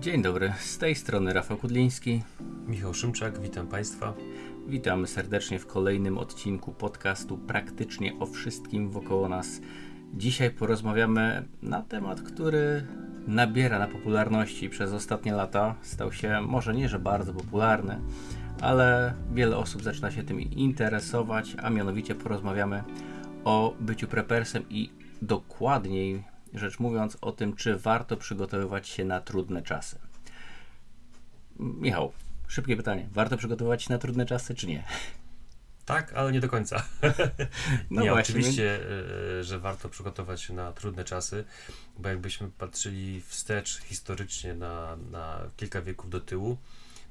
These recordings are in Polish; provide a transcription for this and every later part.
Dzień dobry, z tej strony Rafał Kudliński. Michał Szymczak, witam Państwa. Witamy serdecznie w kolejnym odcinku podcastu praktycznie o wszystkim wokoło nas. Dzisiaj porozmawiamy na temat, który nabiera na popularności przez ostatnie lata. Stał się może nie, że bardzo popularny, ale wiele osób zaczyna się tym interesować, a mianowicie porozmawiamy o byciu prepersem i dokładniej rzecz mówiąc o tym, czy warto przygotowywać się na trudne czasy. Michał, szybkie pytanie. Warto przygotowywać się na trudne czasy, czy nie? Tak, ale nie do końca. No nie, właśnie. oczywiście, y, że warto przygotować się na trudne czasy, bo jakbyśmy patrzyli wstecz historycznie na, na kilka wieków do tyłu,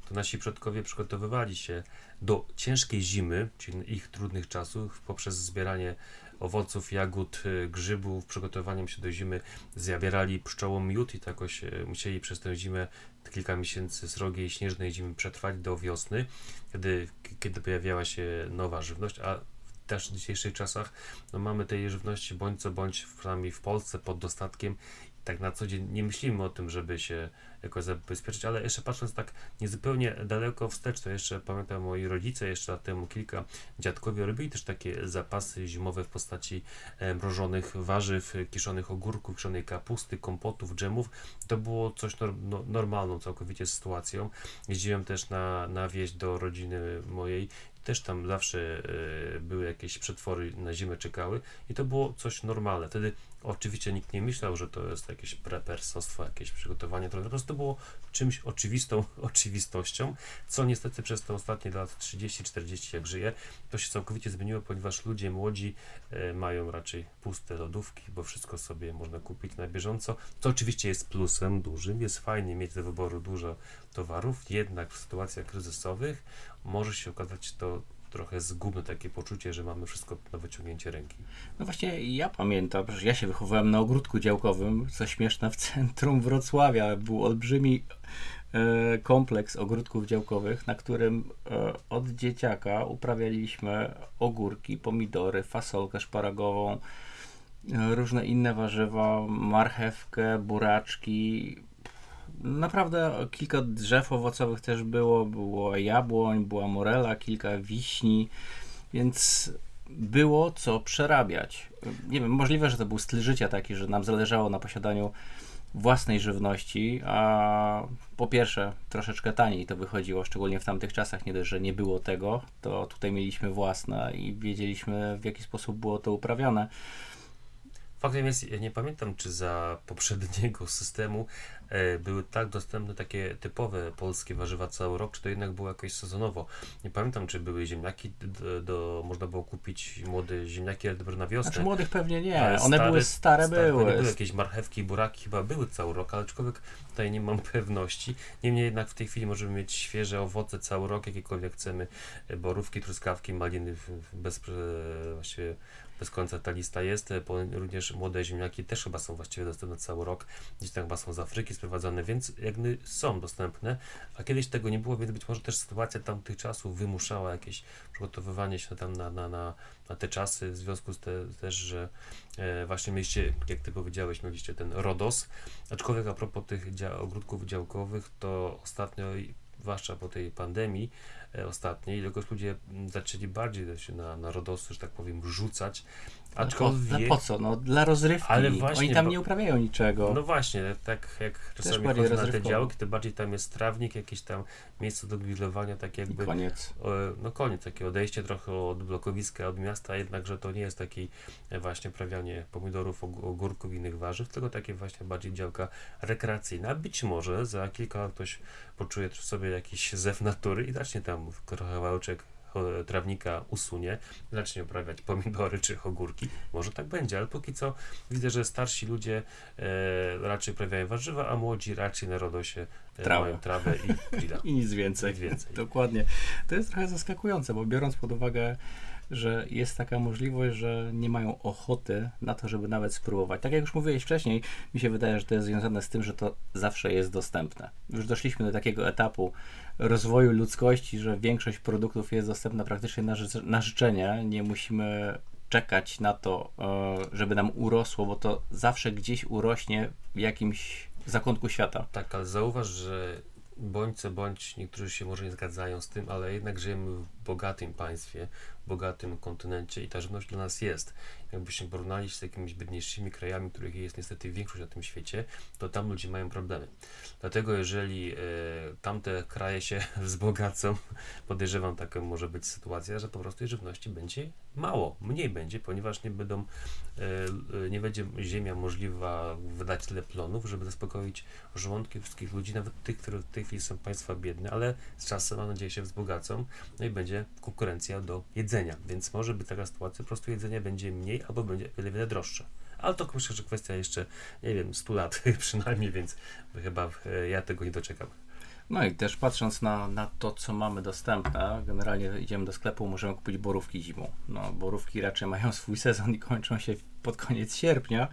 to nasi przodkowie przygotowywali się do ciężkiej zimy, czyli ich trudnych czasów, poprzez zbieranie owoców, jagód, y, grzybów, przygotowaniem się do zimy, zabierali pszczołom miód i tak jakoś y, musieli przez tę zimę, kilka miesięcy srogiej, śnieżnej zimy przetrwać do wiosny, kiedy, kiedy pojawiała się nowa żywność, a też w dzisiejszych czasach no mamy tej żywności bądź co bądź przynajmniej w Polsce pod dostatkiem tak na co dzień nie myślimy o tym, żeby się jakoś zabezpieczyć, ale jeszcze patrząc tak niezupełnie daleko wstecz, to jeszcze pamiętam moi rodzice jeszcze lat temu kilka dziadkowie robili też takie zapasy zimowe w postaci e, mrożonych warzyw, kiszonych ogórków, kiszonej kapusty, kompotów, dżemów. To było coś nor no, normalną całkowicie sytuacją. Jeździłem też na, na wieś do rodziny mojej też tam zawsze y, były jakieś przetwory na zimę czekały i to było coś normalne. Wtedy oczywiście nikt nie myślał, że to jest jakieś prepersostwo, jakieś przygotowanie, to po prostu było czymś oczywistą oczywistością, co niestety przez te ostatnie lat 30-40 jak żyję, to się całkowicie zmieniło, ponieważ ludzie młodzi y, mają raczej puste lodówki, bo wszystko sobie można kupić na bieżąco, co oczywiście jest plusem dużym, jest fajnie mieć do wyboru dużo towarów, jednak w sytuacjach kryzysowych może się okazać to trochę zgubne takie poczucie, że mamy wszystko na wyciągnięcie ręki. No właśnie ja pamiętam, że ja się wychowałem na ogródku działkowym, co śmieszne, w centrum Wrocławia. Był olbrzymi e, kompleks ogródków działkowych, na którym e, od dzieciaka uprawialiśmy ogórki, pomidory, fasolkę szparagową, e, różne inne warzywa, marchewkę, buraczki, naprawdę kilka drzew owocowych też było. Było jabłoń, była morela, kilka wiśni, więc było co przerabiać. Nie wiem, możliwe, że to był styl życia taki, że nam zależało na posiadaniu własnej żywności, a po pierwsze troszeczkę taniej to wychodziło, szczególnie w tamtych czasach, nie dość, że nie było tego, to tutaj mieliśmy własne i wiedzieliśmy w jaki sposób było to uprawiane. Faktem jest, ja nie pamiętam, czy za poprzedniego systemu e, były tak dostępne takie typowe polskie warzywa cały rok, czy to jednak było jakoś sezonowo. Nie pamiętam, czy były ziemniaki, do, do można było kupić młode ziemniaki, ale dopiero na wiosnę. Znaczy młodych pewnie nie, ale one stare, były stare, stare były. były. Jakieś marchewki, buraki chyba były cały rok, ale aczkolwiek tutaj nie mam pewności. Niemniej jednak w tej chwili możemy mieć świeże owoce cały rok, jakiekolwiek chcemy, e, borówki, truskawki, maliny bez e, właściwie bez końca ta lista jest. Również młode ziemniaki też chyba są właściwie dostępne cały rok. Gdzieś tam chyba są z Afryki sprowadzane, więc jakby są dostępne, a kiedyś tego nie było, więc być może też sytuacja tamtych czasów wymuszała jakieś przygotowywanie się tam na, na, na, na te czasy, w związku z te, też, że e, właśnie mieliście, jak ty powiedziałeś, mieliście ten RODOS, aczkolwiek a propos tych dzia ogródków działkowych, to ostatnio, zwłaszcza po tej pandemii, E, ostatniej, ilekroć ludzie zaczęli bardziej się na, na RODOSy, że tak powiem, rzucać, Aczkolwiek... No po, co? No dla rozrywki. Ale właśnie, Oni tam bo... nie uprawiają niczego. No właśnie, tak jak czasami chodzę na te działki, to bardziej tam jest trawnik, jakieś tam miejsce do grillowania, tak jakby... I koniec. No koniec, takie odejście trochę od blokowiska, od miasta, jednakże to nie jest taki e, właśnie prawianie pomidorów, ogórków i innych warzyw, tylko takie właśnie bardziej działka rekreacyjna. Być może za kilka lat ktoś poczuje sobie jakiś zew natury i zacznie tam kawałeczek trawnika usunie, zacznie uprawiać pomidory czy ogórki. Może tak będzie, ale póki co widzę, że starsi ludzie e, raczej uprawiają warzywa, a młodzi raczej na RODOSie e, Trawę. mają trawę i grilla. I nic więcej. Nic więcej. Dokładnie. To jest trochę zaskakujące, bo biorąc pod uwagę że jest taka możliwość, że nie mają ochoty na to, żeby nawet spróbować. Tak jak już mówiłeś wcześniej, mi się wydaje, że to jest związane z tym, że to zawsze jest dostępne. Już doszliśmy do takiego etapu rozwoju ludzkości, że większość produktów jest dostępna praktycznie na, ży na życzenie. Nie musimy czekać na to, e, żeby nam urosło, bo to zawsze gdzieś urośnie w jakimś zakątku świata. Tak, ale zauważ, że bądź co bądź, niektórzy się może nie zgadzają z tym, ale jednak żyjemy w bogatym państwie, bogatym kontynencie i ta żywność dla nas jest. Jakbyśmy porównali się z jakimiś biedniejszymi krajami, których jest niestety większość na tym świecie, to tam ludzie mają problemy. Dlatego jeżeli e, tamte kraje się wzbogacą, podejrzewam taka może być sytuacja, że po prostu tej żywności będzie mało, mniej będzie, ponieważ nie będą, e, nie będzie ziemia możliwa wydać tyle plonów, żeby zaspokoić żołądki wszystkich ludzi, nawet tych, które w tej chwili są państwa biedne, ale z czasem, mam nadzieję, się wzbogacą, no i będzie konkurencja do jedzenia, więc może być taka sytuacja, po prostu jedzenia będzie mniej albo będzie wiele, wiele droższe. Ale to myślę, że kwestia jeszcze, nie wiem, 100 lat przynajmniej, więc chyba e, ja tego nie doczekam. No i też patrząc na, na to, co mamy dostępne, generalnie idziemy do sklepu, możemy kupić borówki zimą. No, borówki raczej mają swój sezon i kończą się pod koniec sierpnia,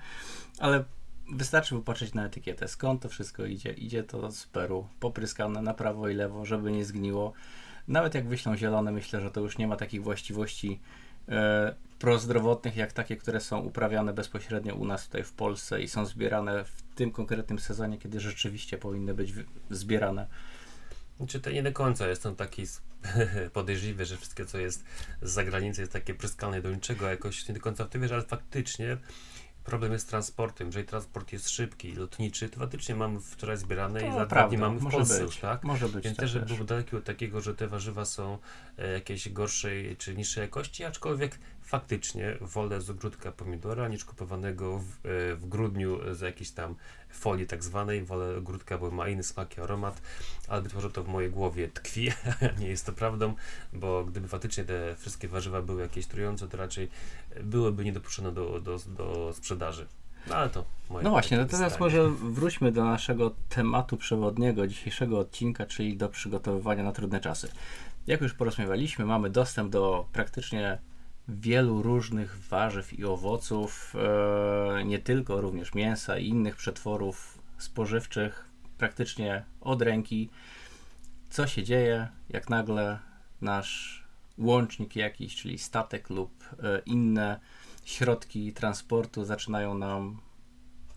ale wystarczy popatrzeć na etykietę, skąd to wszystko idzie. Idzie to z Peru, popryskane na prawo i lewo, żeby nie zgniło. Nawet jak wyślą zielone, myślę, że to już nie ma takich właściwości e, prozdrowotnych, jak takie, które są uprawiane bezpośrednio u nas tutaj w Polsce i są zbierane w tym konkretnym sezonie, kiedy rzeczywiście powinny być zbierane. Znaczy to nie do końca jestem taki podejrzliwy, że wszystko co jest z zagranicy jest takie pryskane do niczego, jakoś nie do końca w to wierzę, ale faktycznie problem jest z transportem. Jeżeli transport jest szybki, lotniczy, to faktycznie mamy wczoraj zbierane to i za dwa dni mamy w Polsce być, już, tak? Może być. Więc tak też był daleki od takiego, że te warzywa są e, jakieś gorszej czy niższej jakości, aczkolwiek faktycznie wolę z ogródka pomidora niż kupowanego w, e, w grudniu z jakiejś tam folii tak zwanej. Wolę ogródka, bo ma inny smak i aromat, ale być może to w mojej głowie tkwi, nie jest to prawdą, bo gdyby faktycznie te wszystkie warzywa były jakieś trujące, to raczej byłyby niedopuszczone do, do, do sprzedaży. No ale to moje No właśnie, no teraz może wróćmy do naszego tematu przewodniego dzisiejszego odcinka, czyli do przygotowywania na trudne czasy. Jak już porozmawialiśmy, mamy dostęp do praktycznie wielu różnych warzyw i owoców, e, nie tylko, również mięsa i innych przetworów spożywczych, praktycznie od ręki. Co się dzieje, jak nagle nasz łącznik jakiś, czyli statek lub e, inne środki transportu zaczynają nam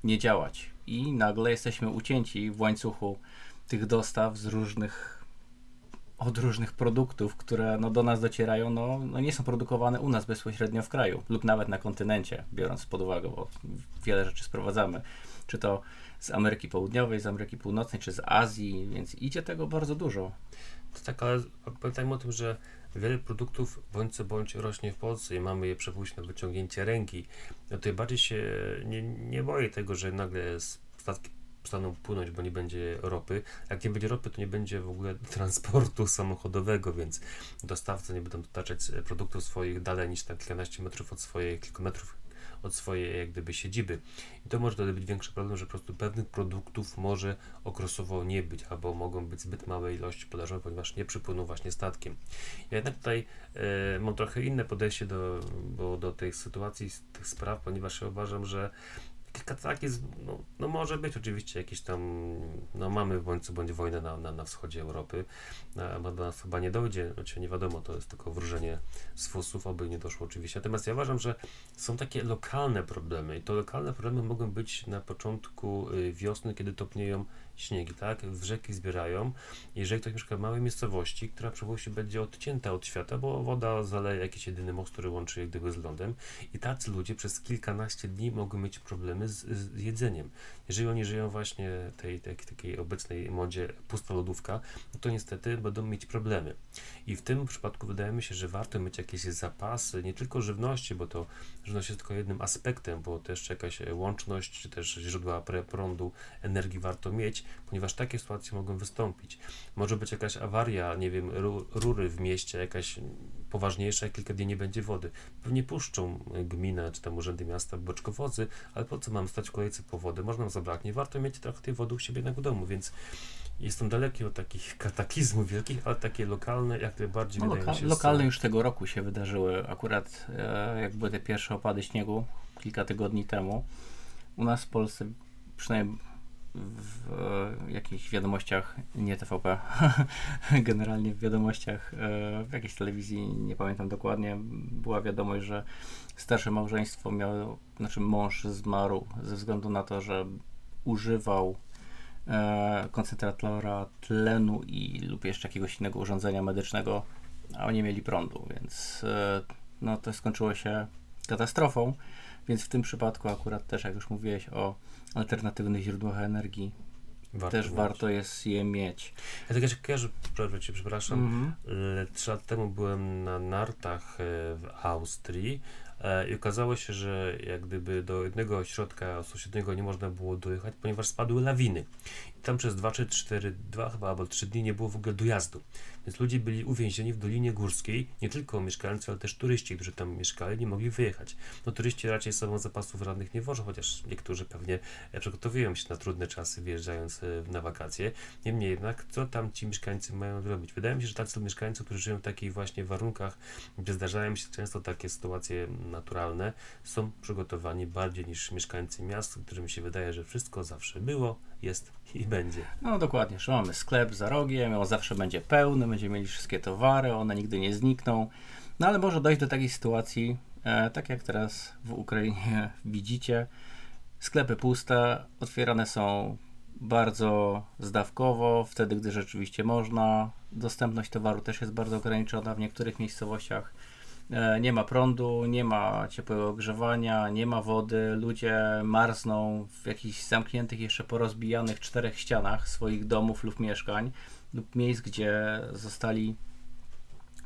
nie działać i nagle jesteśmy ucięci w łańcuchu tych dostaw z różnych od różnych produktów, które no, do nas docierają, no, no, nie są produkowane u nas bezpośrednio w kraju lub nawet na kontynencie, biorąc pod uwagę, bo wiele rzeczy sprowadzamy, czy to z Ameryki Południowej, z Ameryki Północnej, czy z Azji, więc idzie tego bardzo dużo. To tak, ale pamiętajmy o tym, że wiele produktów bądź co bądź rośnie w Polsce i mamy je przepuść na wyciągnięcie ręki. No to bardziej się nie, nie boję tego, że nagle statki przestaną płynąć, bo nie będzie ropy. Jak nie będzie ropy, to nie będzie w ogóle transportu samochodowego, więc dostawcy nie będą dotaczać produktów swoich dalej niż tam kilkanaście metrów od swojej, kilku metrów od swojej jak gdyby siedziby. I to może wtedy być większy problem, że po prostu pewnych produktów może okresowo nie być, albo mogą być zbyt małe ilości podażowe, ponieważ nie przypłyną właśnie statkiem. Ja jednak tutaj e, mam trochę inne podejście do, bo do tych sytuacji, tych spraw, ponieważ ja uważam, że tak jest, no, no, może być oczywiście jakieś tam, no mamy w bądź bądź wojnę na, na, na wschodzie Europy, a do nas chyba nie dojdzie, znaczy nie wiadomo, to jest tylko wróżenie z fusów, nie doszło oczywiście. Natomiast ja uważam, że są takie lokalne problemy i to lokalne problemy mogą być na początku y, wiosny, kiedy topnieją śniegi, tak? W rzeki zbierają. Jeżeli ktoś mieszka w małej miejscowości, która się będzie odcięta od świata, bo woda zaleje jakiś jedyny most, który łączy je gdyby z lądem i tacy ludzie przez kilkanaście dni mogą mieć problemy z, z jedzeniem. Jeżeli oni żyją właśnie tej, tej takiej obecnej modzie pusta lodówka, no to niestety będą mieć problemy. I w tym przypadku wydaje mi się, że warto mieć jakieś zapasy, nie tylko żywności, bo to żywność jest tylko jednym aspektem, bo też jakaś łączność, czy też źródła prądu, energii warto mieć, ponieważ takie sytuacje mogą wystąpić. Może być jakaś awaria, nie wiem, rury w mieście, jakaś poważniejsza, kilka dni nie będzie wody. Pewnie puszczą gminę czy tam urzędy miasta boczkowozy, ale po co mam stać w kolejce po wodę? Można nam zabraknie. Warto mieć trochę tej wody u siebie na domu, więc jestem daleki od takich kataklizmów wielkich, ale takie lokalne jak najbardziej no, się. Lokalne już tego roku się wydarzyły. Akurat e, jak były te pierwsze opady śniegu kilka tygodni temu. U nas w Polsce przynajmniej w jakichś wiadomościach, nie TVP, generalnie w wiadomościach e, w jakiejś telewizji, nie pamiętam dokładnie, była wiadomość, że starsze małżeństwo miało, znaczy mąż zmarł ze względu na to, że używał e, koncentratora tlenu i lub jeszcze jakiegoś innego urządzenia medycznego, a oni mieli prądu, więc e, no, to skończyło się katastrofą. Więc w tym przypadku akurat też, jak już mówiłeś o alternatywnych źródłach energii, warto też mieć. warto jest je mieć. Ja tak jeszcze kojarzę, cię, przepraszam, mm -hmm. trzy lat temu byłem na nartach e, w Austrii E, i okazało się, że jak gdyby do jednego ośrodka sąsiedniego nie można było dojechać, ponieważ spadły lawiny. Tam przez 2 czy 4, 2 chyba albo 3 dni nie było w ogóle dojazdu. Więc ludzie byli uwięzieni w Dolinie Górskiej, nie tylko mieszkańcy, ale też turyści, którzy tam mieszkali, nie mogli wyjechać. No turyści raczej sobą zapasów żadnych nie wożą, chociaż niektórzy pewnie e, przygotowują się na trudne czasy, wyjeżdżając e, na wakacje. Niemniej jednak, co tam ci mieszkańcy mają zrobić? Wydaje mi się, że tacy mieszkańcy, którzy żyją w takich właśnie warunkach, gdzie zdarzają się często takie sytuacje naturalne, są przygotowani bardziej niż mieszkańcy miast, którym się wydaje, że wszystko zawsze było, jest i będzie. No dokładnie, że mamy sklep za rogiem, on zawsze będzie pełny, będziemy mieli wszystkie towary, one nigdy nie znikną. No ale może dojść do takiej sytuacji, e, tak jak teraz w Ukrainie widzicie, sklepy puste, otwierane są bardzo zdawkowo, wtedy gdy rzeczywiście można. Dostępność towaru też jest bardzo ograniczona w niektórych miejscowościach. E, nie ma prądu, nie ma ciepłego ogrzewania, nie ma wody, ludzie marzną w jakichś zamkniętych, jeszcze porozbijanych czterech ścianach swoich domów lub mieszkań lub miejsc, gdzie zostali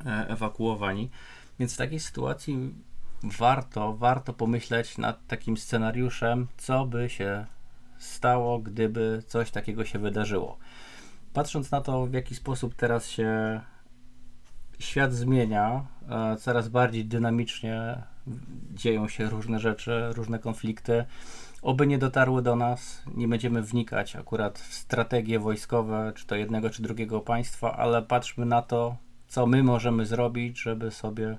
e, ewakuowani. Więc w takiej sytuacji warto, warto pomyśleć nad takim scenariuszem, co by się stało, gdyby coś takiego się wydarzyło. Patrząc na to, w jaki sposób teraz się świat zmienia, e, coraz bardziej dynamicznie dzieją się różne rzeczy, różne konflikty. Oby nie dotarły do nas, nie będziemy wnikać akurat w strategie wojskowe, czy to jednego, czy drugiego państwa, ale patrzmy na to, co my możemy zrobić, żeby sobie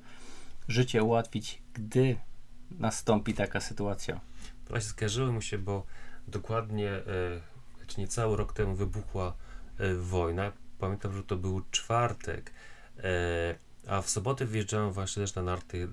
życie ułatwić, gdy nastąpi taka sytuacja. Właśnie skojarzyło mi się, bo dokładnie, e, czy niecały rok temu wybuchła e, wojna. Pamiętam, że to był czwartek a w sobotę wyjeżdżałem właśnie też na narty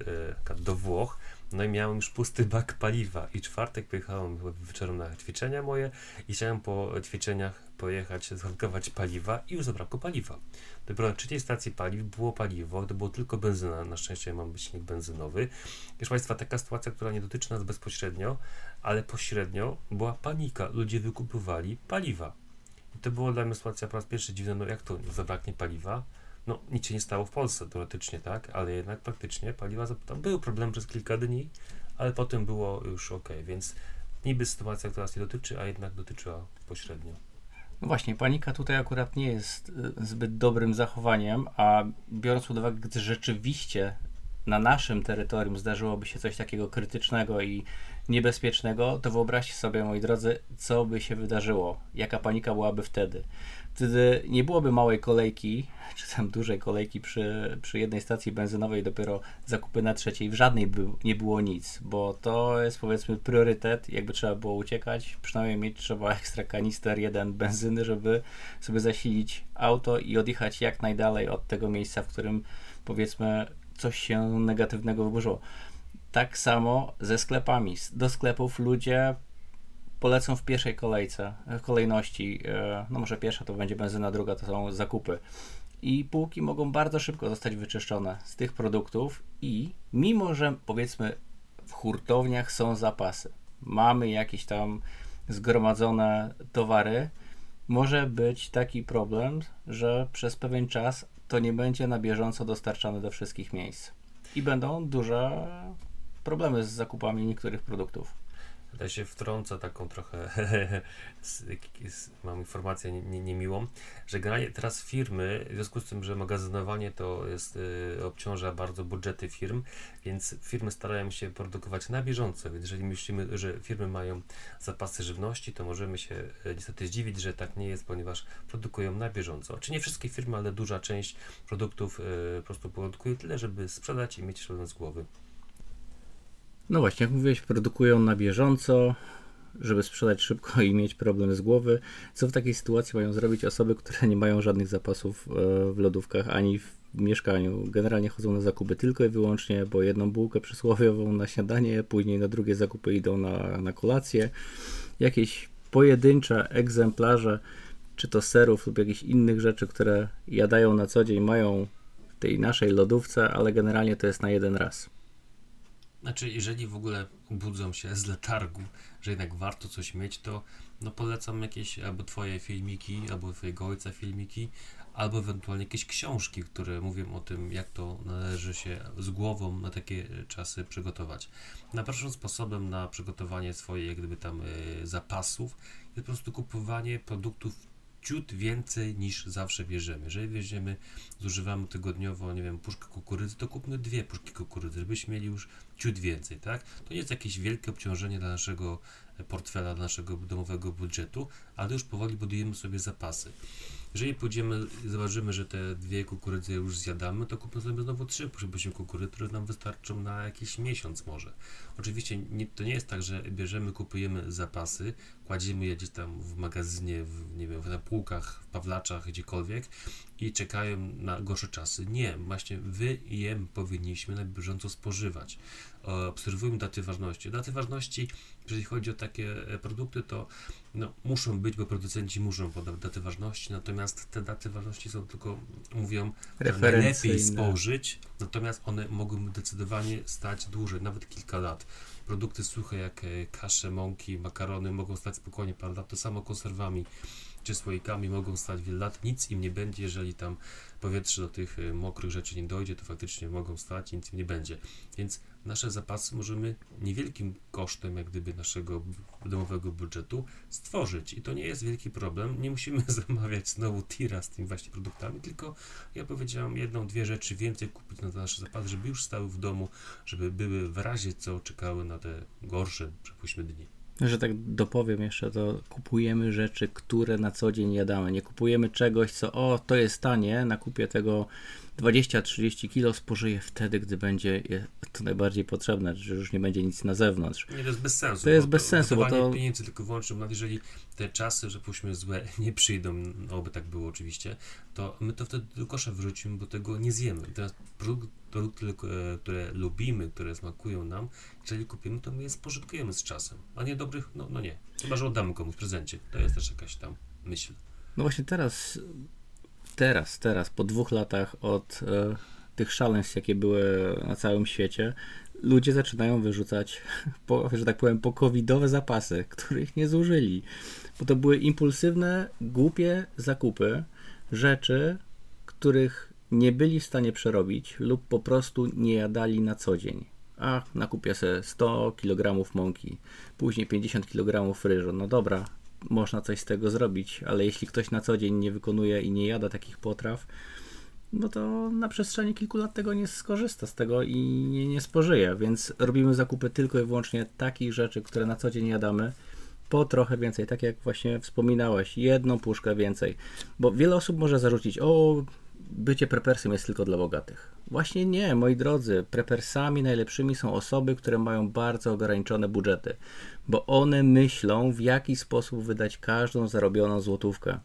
e, do Włoch, no i miałem już pusty bak paliwa. I czwartek pojechałem wieczorem na ćwiczenia moje i chciałem po ćwiczeniach pojechać, zatankować paliwa i już zabrakło paliwa. Dopiero na trzeciej stacji paliw było paliwo, to było tylko benzyna, na szczęście mam silnik benzynowy. Wiesz Państwa, taka sytuacja, która nie dotyczy nas bezpośrednio, ale pośrednio była panika. Ludzie wykupywali paliwa. I to było dla mnie sytuacja po raz pierwszy dziwna, no jak to zabraknie paliwa? No nic się nie stało w Polsce teoretycznie, tak, ale jednak praktycznie paliwa, tam był problem przez kilka dni, ale potem było już ok, więc niby sytuacja, która nas nie dotyczy, a jednak dotyczyła pośrednio. No właśnie, panika tutaj akurat nie jest y, zbyt dobrym zachowaniem, a biorąc pod uwagę, gdy rzeczywiście na naszym terytorium zdarzyłoby się coś takiego krytycznego i niebezpiecznego, to wyobraźcie sobie, moi drodzy, co by się wydarzyło, jaka panika byłaby wtedy. Wtedy nie byłoby małej kolejki, czy tam dużej kolejki przy, przy jednej stacji benzynowej, dopiero zakupy na trzeciej. W żadnej by nie było nic, bo to jest powiedzmy priorytet. Jakby trzeba było uciekać, przynajmniej mieć trzeba ekstra kanister jeden benzyny, żeby sobie zasilić auto i odjechać jak najdalej od tego miejsca, w którym powiedzmy coś się negatywnego wyburzyło. Tak samo ze sklepami. Do sklepów ludzie polecą w pierwszej kolejce, w kolejności. E, no może pierwsza to będzie benzyna, druga to są zakupy. I półki mogą bardzo szybko zostać wyczyszczone z tych produktów i mimo, że powiedzmy w hurtowniach są zapasy, mamy jakieś tam zgromadzone towary, może być taki problem, że przez pewien czas to nie będzie na bieżąco dostarczane do wszystkich miejsc. I będą duże problemy z zakupami niektórych produktów. Ja się wtrącę taką trochę, mam informację niemiłą, że teraz firmy, w związku z tym, że magazynowanie to jest, y, obciąża bardzo budżety firm, więc firmy starają się produkować na bieżąco, więc jeżeli myślimy, że firmy mają zapasy żywności, to możemy się y, niestety zdziwić, że tak nie jest, ponieważ produkują na bieżąco. Czy nie wszystkie firmy, ale duża część produktów y, po prostu produkuje tyle, żeby sprzedać i mieć z głowy. No właśnie, jak mówiłeś, produkują na bieżąco, żeby sprzedać szybko i mieć problem z głowy. Co w takiej sytuacji mają zrobić osoby, które nie mają żadnych zapasów e, w lodówkach ani w mieszkaniu? Generalnie chodzą na zakupy tylko i wyłącznie, bo jedną bułkę przysłowiową na śniadanie, później na drugie zakupy idą na, na kolację. Jakieś pojedyncze egzemplarze, czy to serów lub jakichś innych rzeczy, które jadają na co dzień, mają w tej naszej lodówce, ale generalnie to jest na jeden raz. Znaczy, jeżeli w ogóle budzą się z letargu, że jednak warto coś mieć, to no polecam jakieś albo twoje filmiki, albo twojego ojca filmiki, albo ewentualnie jakieś książki, które mówią o tym, jak to należy się z głową na takie czasy przygotować. Najprostszym sposobem na przygotowanie swojej, jak gdyby tam y, zapasów jest po prostu kupowanie produktów ciut więcej niż zawsze bierzemy. Jeżeli weźmiemy, zużywamy tygodniowo, nie wiem, puszkę kukurydzy, to kupmy dwie puszki kukurydzy, żebyśmy mieli już ciut więcej, tak? To nie jest jakieś wielkie obciążenie dla naszego portfela, dla naszego domowego budżetu, ale już powoli budujemy sobie zapasy. Jeżeli pójdziemy i zobaczymy, że te dwie kukurydzy już zjadamy, to kupmy sobie znowu trzy puszki kukurydzy, które nam wystarczą na jakiś miesiąc może. Oczywiście nie, to nie jest tak, że bierzemy, kupujemy zapasy, kładziemy je gdzieś tam w magazynie, w, nie wiem, na półkach, w pawlaczach, gdziekolwiek i czekają na gorsze czasy. Nie, właśnie wy je powinniśmy na bieżąco spożywać. Obserwujmy daty ważności. Daty ważności, jeżeli chodzi o takie e, produkty, to no, muszą być, bo producenci muszą podać daty ważności, natomiast te daty ważności są tylko, mówią, najlepiej spożyć, natomiast one mogą zdecydowanie stać dłużej, nawet kilka lat. Produkty suche jak e, kasze, mąki, makarony mogą stać spokojnie parę lat, to samo konserwami czy słoikami mogą stać wiele lat, nic im nie będzie, jeżeli tam powietrze do tych e, mokrych rzeczy nie dojdzie, to faktycznie mogą stać, nic im nie będzie. Więc nasze zapasy możemy niewielkim kosztem, jak gdyby naszego domowego budżetu stworzyć i to nie jest wielki problem. Nie musimy zamawiać znowu tira z tymi właśnie produktami, tylko ja powiedziałam jedną, dwie rzeczy więcej kupić na nasze zapasy, żeby już stały w domu, żeby były w razie co czekały na te gorsze, przepuśćmy dni że tak dopowiem jeszcze, to kupujemy rzeczy, które na co dzień jadamy. Nie kupujemy czegoś, co o, to jest tanie, nakupię tego 20-30 kilo, spożyję wtedy, gdy będzie to najbardziej potrzebne, że już nie będzie nic na zewnątrz. Nie, to jest bez sensu. To jest bez sensu, bo to... pieniędzy tylko wyłącznie, nawet jeżeli te czasy, że pójdźmy złe, nie przyjdą, no oby tak było oczywiście, to my to wtedy do kosza wrzucimy, bo tego nie zjemy. I teraz produkt, produkty, które lubimy, które smakują nam, jeżeli kupimy, to my je spożytkujemy z czasem, a nie dobrych, no, no nie. Chyba, że oddamy komuś w prezencie. To jest też jakaś tam myśl. No właśnie teraz, teraz, teraz, po dwóch latach od e, tych szaleństw, jakie były na całym świecie, ludzie zaczynają wyrzucać, po, że tak powiem, po covidowe zapasy, których nie zużyli. Bo to były impulsywne, głupie zakupy rzeczy, których nie byli w stanie przerobić lub po prostu nie jadali na co dzień. A nakupię sobie 100 kg mąki, później 50 kg ryżu. No dobra, można coś z tego zrobić, ale jeśli ktoś na co dzień nie wykonuje i nie jada takich potraw, no to na przestrzeni kilku lat tego nie skorzysta z tego i nie, nie spożyje, więc robimy zakupy tylko i wyłącznie takich rzeczy, które na co dzień jadamy, po trochę więcej, tak jak właśnie wspominałeś, jedną puszkę więcej, bo wiele osób może zarzucić, o bycie prepersem jest tylko dla bogatych. Właśnie nie, moi drodzy, prepersami najlepszymi są osoby, które mają bardzo ograniczone budżety, bo one myślą, w jaki sposób wydać każdą zarobioną złotówkę.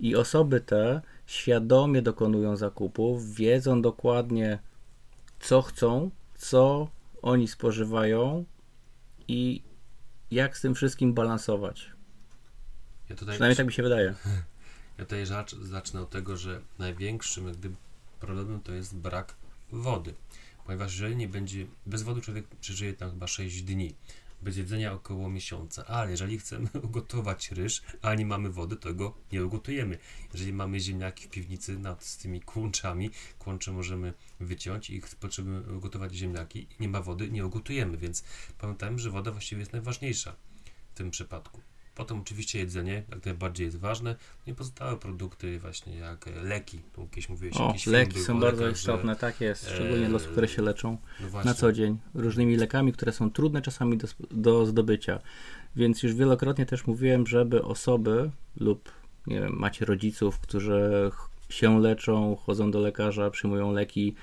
I osoby te świadomie dokonują zakupów, wiedzą dokładnie, co chcą, co oni spożywają i jak z tym wszystkim balansować. Ja tutaj Przynajmniej tak mi się wydaje. Ja tutaj zacznę od tego, że największym gdy problemem to jest brak wody. Ponieważ jeżeli nie będzie, bez wody człowiek przeżyje tam chyba 6 dni, bez jedzenia około miesiąca, ale jeżeli chcemy ugotować ryż, a nie mamy wody, to go nie ugotujemy. Jeżeli mamy ziemniaki w piwnicy nad z tymi kłączami, kłącze możemy wyciąć i potrzebujemy ugotować ziemniaki nie ma wody, nie ugotujemy, więc pamiętajmy, że woda właściwie jest najważniejsza w tym przypadku. Potem oczywiście jedzenie jak najbardziej jest ważne. No i pozostałe produkty właśnie jak leki. Tu jakieś mówiłeś, o, jakieś leki są bardzo lekach, istotne, że, tak jest. Szczególnie dla osób, które się leczą no na co dzień. Różnymi lekami, które są trudne czasami do, do zdobycia. Więc już wielokrotnie też mówiłem, żeby osoby lub nie wiem, macie rodziców, którzy się leczą, chodzą do lekarza, przyjmują leki,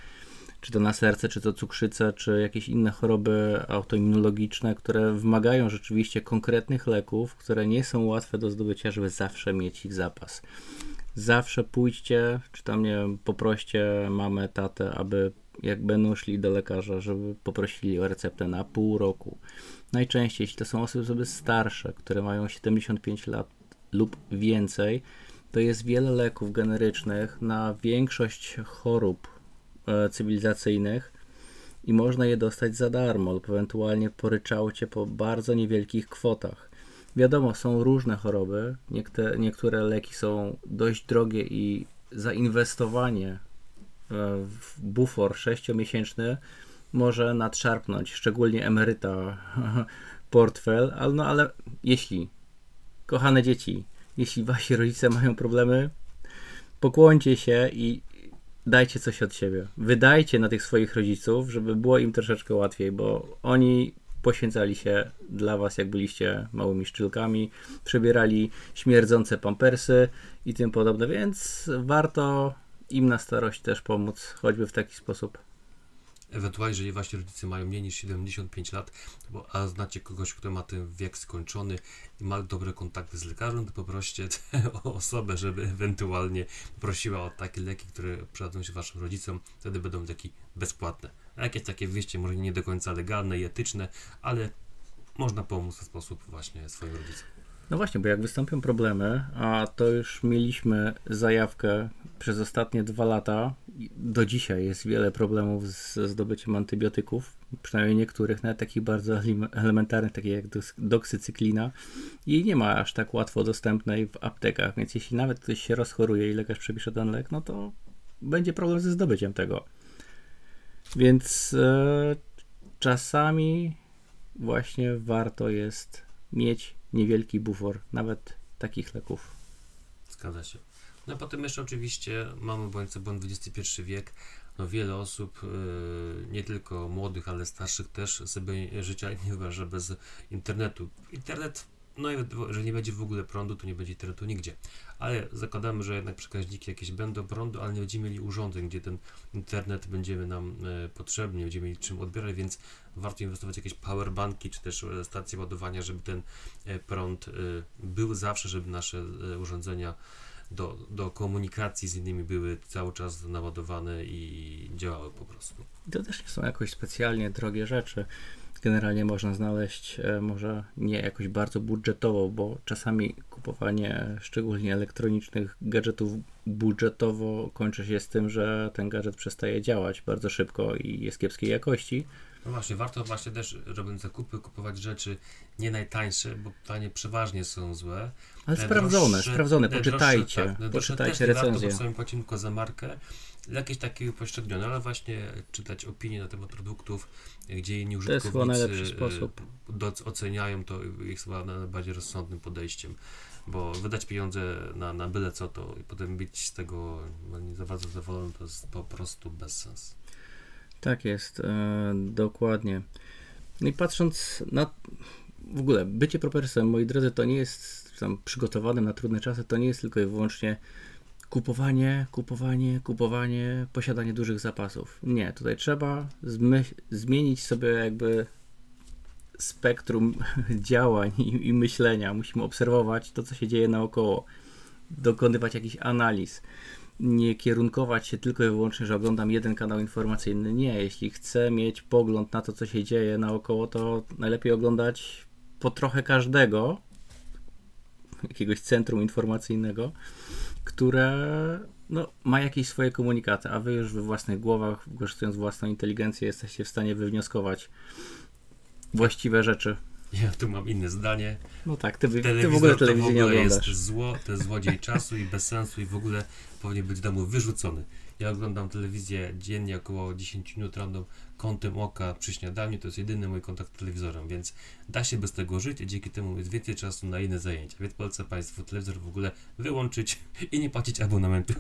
czy to na serce, czy to cukrzycę, czy jakieś inne choroby autoimmunologiczne, które wymagają rzeczywiście konkretnych leków, które nie są łatwe do zdobycia, żeby zawsze mieć ich zapas. Zawsze pójdźcie, czy tam nie wiem, poproście mamę, tatę, aby jak będą szli do lekarza, żeby poprosili o receptę na pół roku. Najczęściej, jeśli to są osoby starsze, które mają 75 lat lub więcej, to jest wiele leków generycznych na większość chorób cywilizacyjnych i można je dostać za darmo lub ewentualnie po po bardzo niewielkich kwotach. Wiadomo, są różne choroby, niektóre, niektóre leki są dość drogie i zainwestowanie e, w bufor 6-miesięczny może nadszarpnąć, szczególnie emeryta, portfel, ale, no, ale jeśli, kochane dzieci, jeśli wasi rodzice mają problemy, pokłońcie się i dajcie coś od siebie. Wydajcie na tych swoich rodziców, żeby było im troszeczkę łatwiej, bo oni poświęcali się dla was, jak byliście małymi szczylkami, przebierali śmierdzące pampersy i tym podobne, więc warto im na starość też pomóc, choćby w taki sposób. Ewentualnie, jeżeli wasi rodzice mają mniej niż 75 lat, bo, a znacie kogoś, kto ma ten wiek skończony i ma dobre kontakty z lekarzem, to poproście tę osobę, żeby ewentualnie prosiła o takie leki, które przydadzą się waszym rodzicom, wtedy będą leki bezpłatne. A jakieś takie wyjście, może nie do końca legalne i etyczne, ale można pomóc w ten sposób właśnie swoim rodzicom. No właśnie, bo jak wystąpią problemy, a to już mieliśmy zajawkę przez ostatnie dwa lata, do dzisiaj jest wiele problemów ze zdobyciem antybiotyków, przynajmniej niektórych, nawet takich bardzo elementarnych, takich jak doksycyklina i nie ma aż tak łatwo dostępnej w aptekach, więc jeśli nawet ktoś się rozchoruje i lekarz przepisze ten lek, no to będzie problem ze zdobyciem tego. Więc e, czasami właśnie warto jest mieć niewielki bufor, nawet takich leków. Zgadza się. No a potem jeszcze oczywiście mamy bądź co XXI wiek. No wiele osób, yy, nie tylko młodych, ale starszych też sobie życia nie wyobraża bez internetu. Internet no i jeżeli nie będzie w ogóle prądu, to nie będzie internetu nigdzie. Ale zakładamy, że jednak przekaźniki jakieś będą prądu, ale nie będziemy mieli urządzeń, gdzie ten internet będziemy nam e, potrzebny, nie będziemy mieli czym odbierać, więc warto inwestować w jakieś powerbanki, czy też e, stacje ładowania, żeby ten e, prąd e, był zawsze, żeby nasze e, urządzenia do, do komunikacji z innymi były cały czas naładowane i działały po prostu. To też nie są jakoś specjalnie drogie rzeczy generalnie można znaleźć, e, może nie jakoś bardzo budżetowo, bo czasami kupowanie szczególnie elektronicznych gadżetów budżetowo kończy się z tym, że ten gadżet przestaje działać bardzo szybko i jest kiepskiej jakości. No właśnie, warto właśnie też robiąc zakupy kupować rzeczy nie najtańsze, bo tanie przeważnie są złe. Ale sprawdzone, droższe, sprawdzone, poczytajcie, droższe, tak, poczytajcie recenzję. Warto, płacimy tylko za markę jakieś takie upośrednione, ale właśnie czytać opinie na temat produktów, gdzie inni użytkownicy to najlepszy sposób. oceniają to jest chyba najbardziej rozsądnym podejściem, bo wydać pieniądze na, na byle co to i potem być z tego no, nie za bardzo zadowolony to jest po prostu bez sensu. Tak jest, e, dokładnie. No i patrząc na w ogóle bycie propersem, moi drodzy, to nie jest tam przygotowanym na trudne czasy, to nie jest tylko i wyłącznie kupowanie, kupowanie, kupowanie, posiadanie dużych zapasów. Nie, tutaj trzeba zmienić sobie jakby spektrum działań i, i, myślenia. Musimy obserwować to, co się dzieje naokoło, dokonywać jakichś analiz. Nie kierunkować się tylko i wyłącznie, że oglądam jeden kanał informacyjny. Nie, jeśli chcę mieć pogląd na to, co się dzieje naokoło, to najlepiej oglądać po trochę każdego, jakiegoś centrum informacyjnego które no, ma jakieś swoje komunikaty, a wy już we własnych głowach, wykorzystując własną inteligencję, jesteście w stanie wywnioskować właściwe rzeczy. Ja tu mam inne zdanie. No tak, ty, ty w ogóle telewizji nie oglądasz. jest zło, to jest złodziej czasu i bez sensu i w ogóle powinien być w domu wyrzucony. Ja oglądam telewizję dziennie około 10 minut random kątem oka przy śniadaniu, to jest jedyny mój kontakt z telewizorem, więc da się bez tego żyć i dzięki temu jest więcej czasu na inne zajęcia. Więc polecam Państwu telewizor w ogóle wyłączyć i nie płacić abonamentu.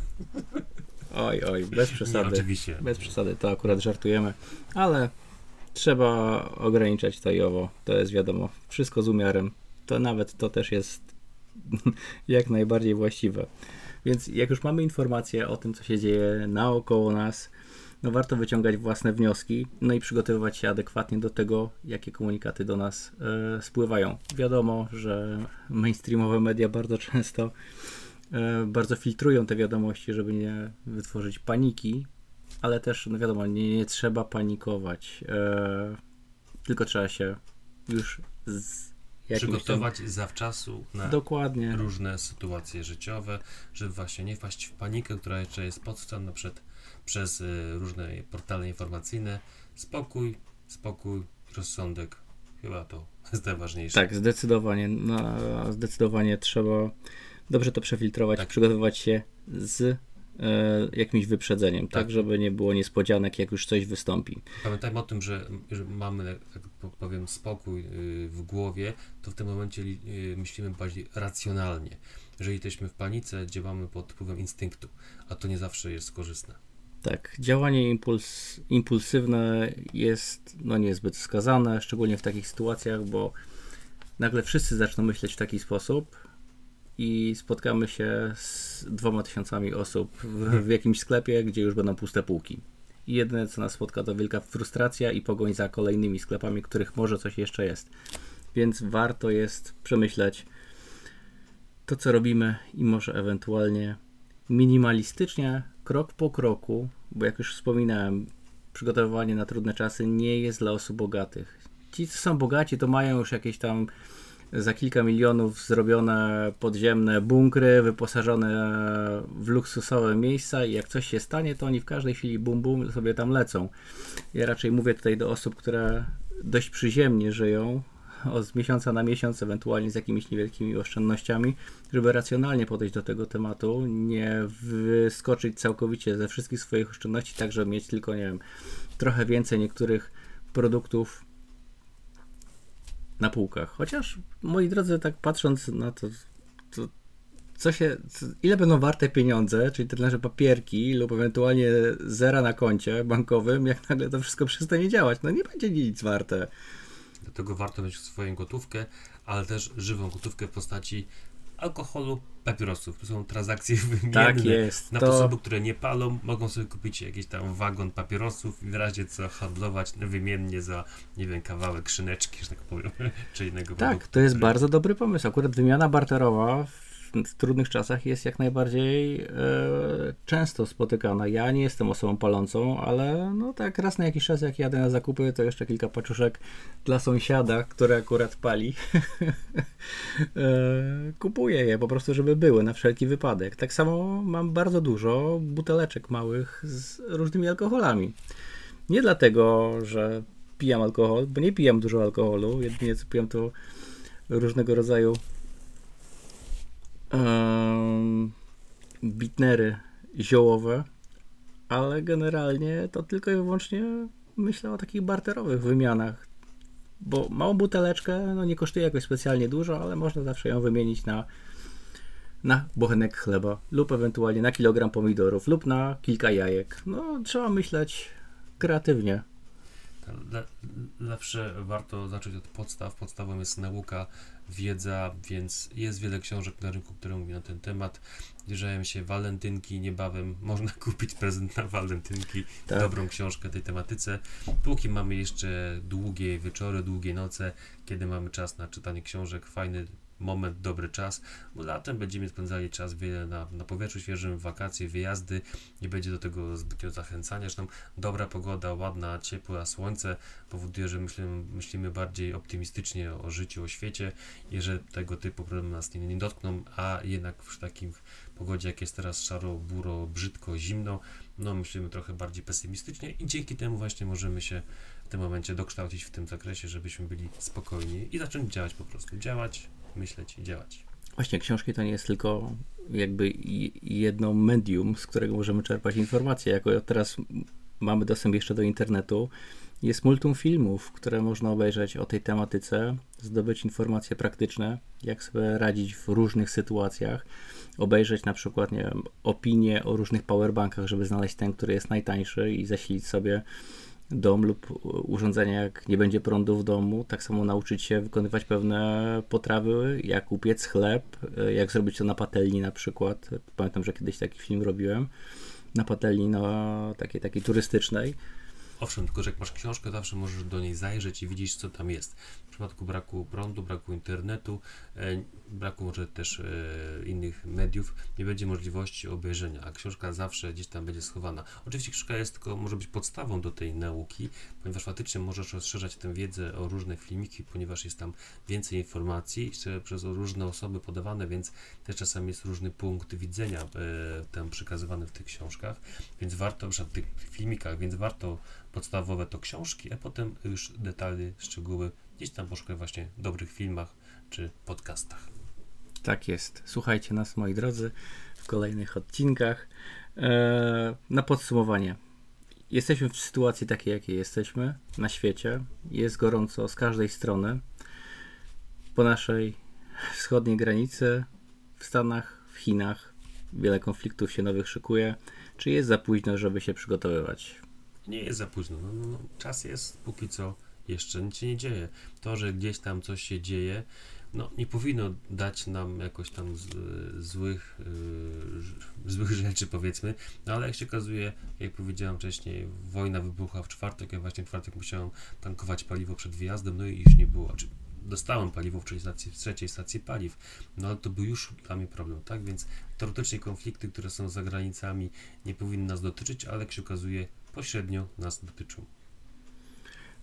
Oj, oj, bez przesady. Nie, oczywiście. Bez przesady, to akurat żartujemy, ale trzeba ograniczać to i owo, to jest wiadomo, wszystko z umiarem. To nawet to też jest jak najbardziej właściwe. Więc jak już mamy informacje o tym, co się dzieje naokoło nas, no warto wyciągać własne wnioski, no i przygotowywać się adekwatnie do tego, jakie komunikaty do nas e, spływają. Wiadomo, że mainstreamowe media bardzo często e, bardzo filtrują te wiadomości, żeby nie wytworzyć paniki ale też, no wiadomo, nie, nie trzeba panikować. E, tylko trzeba się już z przygotować tam... zawczasu na Dokładnie. różne sytuacje życiowe, żeby właśnie nie wpaść w panikę, która jeszcze jest podstawna przed, przez y, różne portale informacyjne. Spokój, spokój, rozsądek. Chyba to jest najważniejsze. Tak, zdecydowanie. No, zdecydowanie trzeba dobrze to przefiltrować, tak. przygotowywać się z jakimś wyprzedzeniem, tak. tak. żeby nie było niespodzianek, jak już coś wystąpi. Pamiętajmy o tym, że, że mamy, tak powiem, spokój y, w głowie, to w tym momencie y, myślimy bardziej racjonalnie. Jeżeli jesteśmy w panice, działamy pod wpływem instynktu, a to nie zawsze jest korzystne. Tak, działanie impuls, impulsywne jest no, niezbyt wskazane, szczególnie w takich sytuacjach, bo nagle wszyscy zaczną myśleć w taki sposób, i spotkamy się z dwoma tysiącami osób w, w jakimś sklepie, gdzie już będą puste półki. I jedyne, co nas spotka, to wielka frustracja i pogoń za kolejnymi sklepami, których może coś jeszcze jest. Więc warto jest przemyśleć to, co robimy i może ewentualnie minimalistycznie, krok po kroku, bo jak już wspominałem, przygotowywanie na trudne czasy nie jest dla osób bogatych. Ci, co są bogaci, to mają już jakieś tam za kilka milionów zrobione podziemne bunkry, wyposażone w luksusowe miejsca i jak coś się stanie, to oni w każdej chwili bum bum sobie tam lecą. Ja raczej mówię tutaj do osób, które dość przyziemnie żyją, o, z miesiąca na miesiąc, ewentualnie z jakimiś niewielkimi oszczędnościami, żeby racjonalnie podejść do tego tematu, nie wyskoczyć całkowicie ze wszystkich swoich oszczędności, tak żeby mieć tylko, nie wiem, trochę więcej niektórych produktów na półkach. Chociaż, moi drodzy, tak patrząc na to, to co się, co, ile będą warte pieniądze, czyli te nasze papierki lub ewentualnie zera na koncie bankowym, jak nagle to wszystko przestanie działać, no nie będzie nic warte. Dlatego warto mieć swoją gotówkę, ale też żywą gotówkę w postaci alkoholu, papierosów. To są transakcje wymienne. Tak jest. Na to... osoby, które nie palą, mogą sobie kupić jakiś tam wagon papierosów i w razie co handlować wymiennie za, nie wiem, kawałek szyneczki, że tak powiem, czy innego Tak, produktu, to jest bardzo dobry pomysł. Akurat wymiana barterowa w trudnych czasach jest jak najbardziej e, często spotykana. Ja nie jestem osobą palącą, ale no tak raz na jakiś czas jak jadę na zakupy, to jeszcze kilka paczuszek dla sąsiada, który akurat pali. e, kupuję je po prostu, żeby były na wszelki wypadek. Tak samo mam bardzo dużo buteleczek małych z różnymi alkoholami. Nie dlatego, że pijam alkohol, bo nie pijam dużo alkoholu, jedynie co pijam to różnego rodzaju bitnery ziołowe, ale generalnie to tylko i wyłącznie myślę o takich barterowych wymianach, bo małą buteleczkę no nie kosztuje jakoś specjalnie dużo, ale można zawsze ją wymienić na na bochenek chleba lub ewentualnie na kilogram pomidorów lub na kilka jajek. No trzeba myśleć kreatywnie. Zawsze warto zacząć od podstaw. Podstawą jest nauka, wiedza, więc jest wiele książek na rynku, które mówią na ten temat. Zbliżają się walentynki, niebawem można kupić prezent na walentynki, tak. dobrą książkę tej tematyce. Póki mamy jeszcze długie wieczory, długie noce, kiedy mamy czas na czytanie książek, fajny moment, dobry czas, bo latem będziemy spędzali czas wiele na, na powietrzu świeżym, wakacje, wyjazdy, nie będzie do tego zbytnio zachęcania, zresztą dobra pogoda, ładna, ciepła, słońce powoduje, że myślimy, myślimy bardziej optymistycznie o życiu, o świecie i że tego typu problemy nas nie, nie dotkną, a jednak w takim pogodzie, jak jest teraz szaro, buro, brzydko, zimno, no myślimy trochę bardziej pesymistycznie i dzięki temu właśnie możemy się w tym momencie dokształcić w tym zakresie, żebyśmy byli spokojni i zacząć działać po prostu. Działać, myśleć i działać. Właśnie, książki to nie jest tylko jakby jedno medium, z którego możemy czerpać informacje. Jako teraz mamy dostęp jeszcze do internetu, jest multum filmów, które można obejrzeć o tej tematyce, zdobyć informacje praktyczne, jak sobie radzić w różnych sytuacjach, obejrzeć na przykład, nie wiem, opinie o różnych powerbankach, żeby znaleźć ten, który jest najtańszy i zasilić sobie dom lub urządzenia, jak nie będzie prądu w domu, tak samo nauczyć się wykonywać pewne potrawy, jak upiec chleb, e, jak zrobić to na patelni na przykład. Pamiętam, że kiedyś taki film robiłem na patelni no, takiej, takiej turystycznej. Owszem, tylko że jak masz książkę, zawsze możesz do niej zajrzeć i widzisz, co tam jest. W przypadku braku prądu, braku internetu, e, braku może też e, innych mediów, nie będzie możliwości obejrzenia, a książka zawsze gdzieś tam będzie schowana. Oczywiście książka jest tylko, może być podstawą do tej nauki, ponieważ faktycznie możesz rozszerzać tę wiedzę o różne filmiki, ponieważ jest tam więcej informacji, przez różne osoby podawane, więc też czasami jest różny punkt widzenia e, przekazywany w tych książkach, więc warto, w tych filmikach, więc warto podstawowe to książki, a potem już detale, szczegóły gdzieś tam poszukać właśnie dobrych filmach czy podcastach. Tak jest. Słuchajcie nas, moi drodzy, w kolejnych odcinkach. Eee, na podsumowanie. Jesteśmy w sytuacji takiej, jakiej jesteśmy na świecie. Jest gorąco z każdej strony. Po naszej wschodniej granicy, w Stanach, w Chinach, wiele konfliktów się nowych szykuje. Czy jest za późno, żeby się przygotowywać? Nie jest za późno. No, no, no, czas jest póki co jeszcze nic się nie dzieje. To, że gdzieś tam coś się dzieje, no nie powinno dać nam jakoś tam z, złych, yy, złych rzeczy powiedzmy, no ale jak się okazuje, jak powiedziałem wcześniej, wojna wybuchła w czwartek, ja właśnie w czwartek musiałem tankować paliwo przed wyjazdem, no i już nie było. Znaczy, dostałem paliwo w trzeciej, stacji, w trzeciej stacji paliw, no ale to był już dla mnie problem, tak? Więc teoretycznie konflikty, które są za granicami nie powinny nas dotyczyć, ale jak się okazuje, pośrednio nas dotyczą.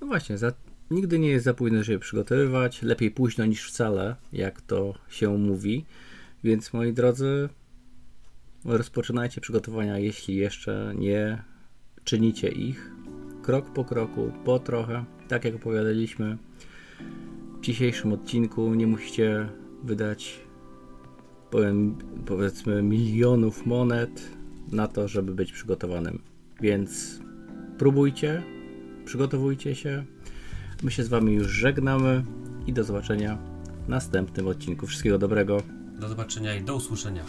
No właśnie, za, nigdy nie jest za późno, żeby przygotowywać. Lepiej późno niż wcale, jak to się mówi. Więc moi drodzy, rozpoczynajcie przygotowania, jeśli jeszcze nie czynicie ich. Krok po kroku, po trochę, tak jak opowiadaliśmy w dzisiejszym odcinku. Nie musicie wydać powiem, powiedzmy milionów monet na to, żeby być przygotowanym. Więc próbujcie, przygotowujcie się. My się z Wami już żegnamy i do zobaczenia w następnym odcinku. Wszystkiego dobrego. Do zobaczenia i do usłyszenia.